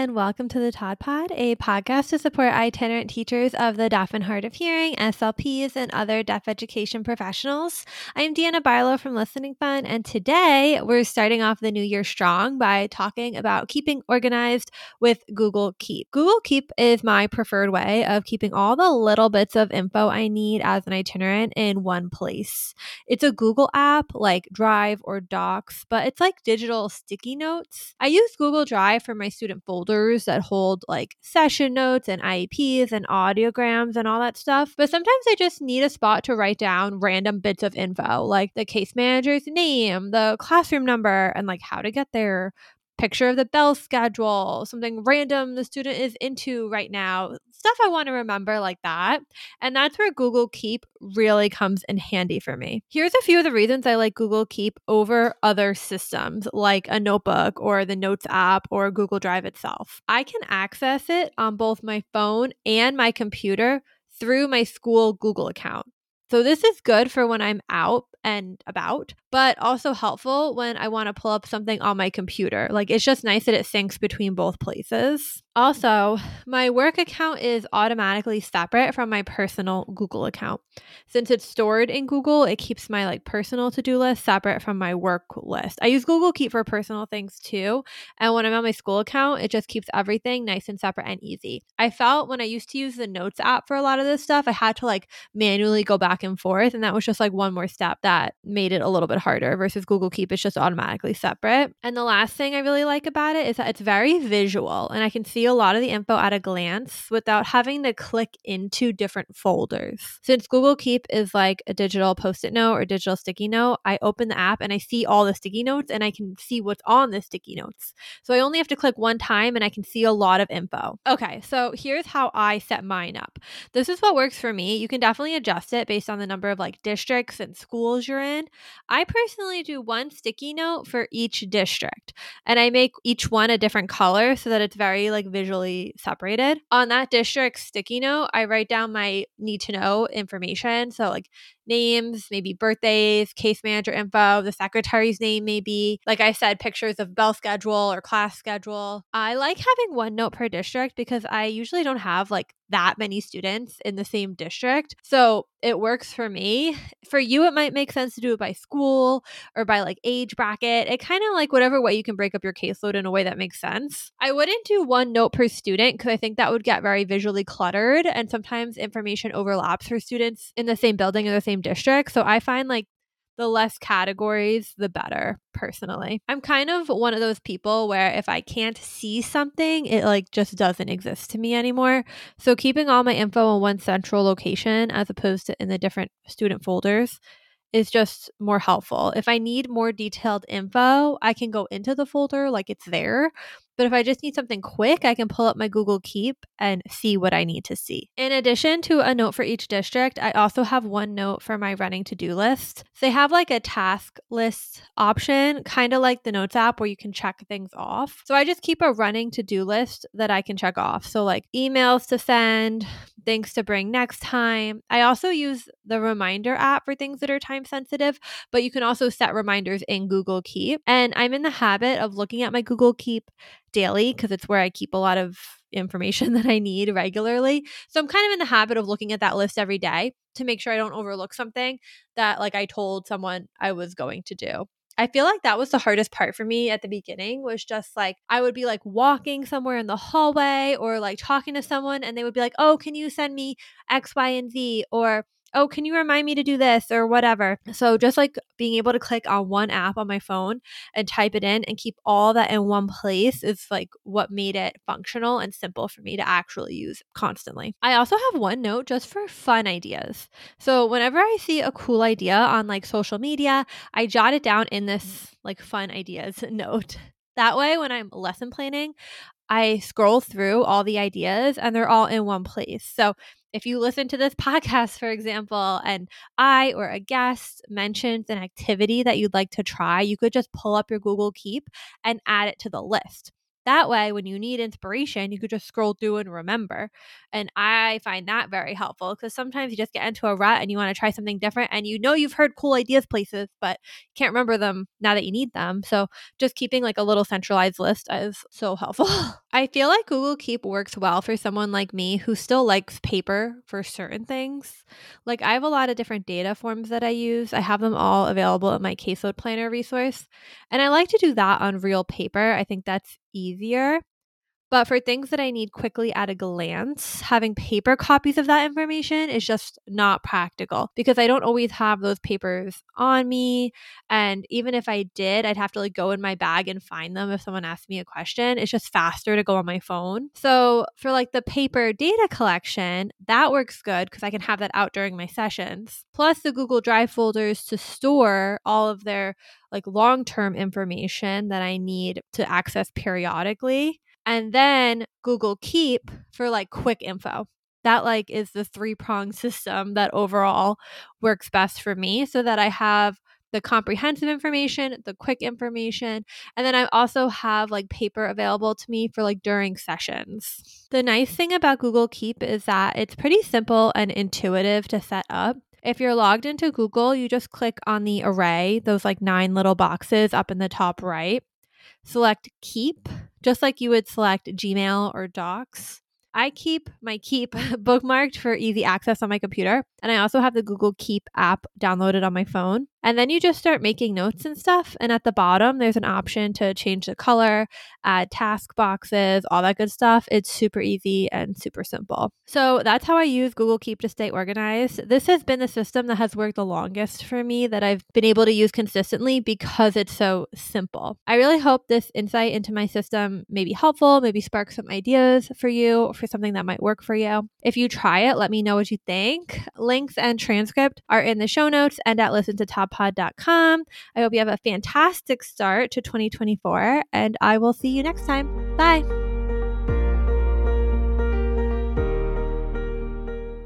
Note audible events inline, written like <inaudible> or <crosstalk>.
and welcome to the Todd Pod, a podcast to support itinerant teachers of the deaf and hard of hearing, SLPs, and other deaf education professionals. I'm Deanna Barlow from Listening Fun, and today we're starting off the new year strong by talking about keeping organized with Google Keep. Google Keep is my preferred way of keeping all the little bits of info I need as an itinerant in one place. It's a Google app like Drive or Docs, but it's like digital sticky notes. I use Google Drive for my student folders that hold like session notes and IEPs and audiograms and all that stuff. But sometimes I just need a spot to write down random bits of info, like the case manager's name, the classroom number, and like how to get there, picture of the bell schedule, something random the student is into right now, stuff I want to remember like that. And that's where Google Keep really comes in handy for me. Here's a few of the reasons I like Google Keep over other systems like a notebook or the Notes app or Google Drive itself. I can access it on both my phone and my computer through my school Google account. So this is good for when I'm out and about, but also helpful when I want to pull up something on my computer. Like it's just nice that it syncs between both places. Also, my work account is automatically separate from my personal Google account. Since it's stored in Google, it keeps my like personal to-do list separate from my work list. I use Google Keep for personal things too, and when I'm on my school account, it just keeps everything nice and separate and easy. I felt when I used to use the Notes app for a lot of this stuff, I had to like manually go back and forth, and that was just like one more step that made it a little bit harder versus Google Keep it's just automatically separate. And the last thing I really like about it is that it's very visual and I can see a lot of the info at a glance without having to click into different folders. Since Google Keep is like a digital post it note or digital sticky note, I open the app and I see all the sticky notes and I can see what's on the sticky notes. So I only have to click one time and I can see a lot of info. Okay, so here's how I set mine up. This is what works for me. You can definitely adjust it based on the number of like districts and schools you're in. I personally do one sticky note for each district and I make each one a different color so that it's very like visually separated. On that district sticky note, I write down my need to know information. So, like names, maybe birthdays, case manager info, the secretary's name, maybe. Like I said, pictures of bell schedule or class schedule. I like having one note per district because I usually don't have like that many students in the same district. So it works for me. For you, it might make sense to do it by school or by like age bracket. It kind of like whatever way you can break up your caseload in a way that makes sense. I wouldn't do one note per student because I think that would get very visually cluttered and sometimes information overlaps for students in the same building or the same district. So I find like the less categories, the better, personally. I'm kind of one of those people where if I can't see something, it like just doesn't exist to me anymore. So keeping all my info in one central location as opposed to in the different student folders is just more helpful. If I need more detailed info, I can go into the folder like it's there. But if I just need something quick, I can pull up my Google Keep and see what I need to see. In addition to a note for each district, I also have one note for my running to do list. They have like a task list option, kind of like the Notes app where you can check things off. So I just keep a running to do list that I can check off. So, like emails to send, things to bring next time. I also use the reminder app for things that are time sensitive, but you can also set reminders in Google Keep. And I'm in the habit of looking at my Google Keep daily because it's where I keep a lot of information <laughs> that I need regularly. So I'm kind of in the habit of looking at that list every day to make sure I don't overlook something that like I told someone I was going to do. I feel like that was the hardest part for me at the beginning was just like I would be like walking somewhere in the hallway or like talking to someone and they would be like, "Oh, can you send me X, Y, and Z?" or oh, can you remind me to do this or whatever? So just like being able to click on one app on my phone and type it in and keep all that in one place is like what made it functional and simple for me to actually use constantly. I also have one note just for fun ideas. So whenever I see a cool idea on like social media, I jot it down in this like fun ideas <laughs> note. That way, when I'm lesson planning, I scroll through all the ideas and they're all in one place. So if you listen to this <laughs> podcast, for example, and I or a guest mentions an activity that you'd like to try, you could just pull up your Google Keep and add it to the list. That way, when you need inspiration, you could just scroll through and remember. And I find that very helpful because sometimes you just get into a rut and you want to try something different and you know you've heard cool ideas places, but can't remember them now that you need them. So just keeping like a little centralized list is so helpful. <laughs> I feel like Google Keep works well for someone like me who still likes paper for certain things. Like I have a lot of different data forms that I use. I have them all available in my caseload planner resource. And I like to do that on real paper. I think that's easier. But for things that I need quickly at a glance, having paper copies of that information is just not practical because I don't always have those papers on me. And even if I did, I'd have to like go in my bag and find them if someone asked me a question. It's just faster to go on my phone. So for like the paper data collection, that works good because I can have that out during my sessions. Plus the Google Drive folders to store all of their like long term information that I need to access periodically and then Google Keep for like quick info. That like is the three prong system that overall works best for me so that I have the comprehensive information, the quick information, and then I also have like paper available to me for like during sessions. The nice thing about Google Keep is that it's pretty simple and intuitive to set up. If you're logged into Google, you just click on the array, those like nine little boxes up in the top right. Select Keep, just like you would select Gmail or Docs. I keep my Keep <laughs> bookmarked for easy access on my computer. And I also have the Google Keep app downloaded on my phone. And then you just start making notes and stuff. And at the bottom, there's an option to change the color, add task boxes, all that good stuff. It's super easy and super simple. So that's how I use Google Keep to stay organized. This has been the system that has worked the longest for me that I've been able to use consistently because it's so simple. I really hope this insight into my system may be helpful, maybe spark some ideas for you for something that might work for you. If you try it, let me know what you think. Links and transcript are in the show notes and at listen to toddpod.com. I hope you have a fantastic start to 2024 and I will see you next time. Bye.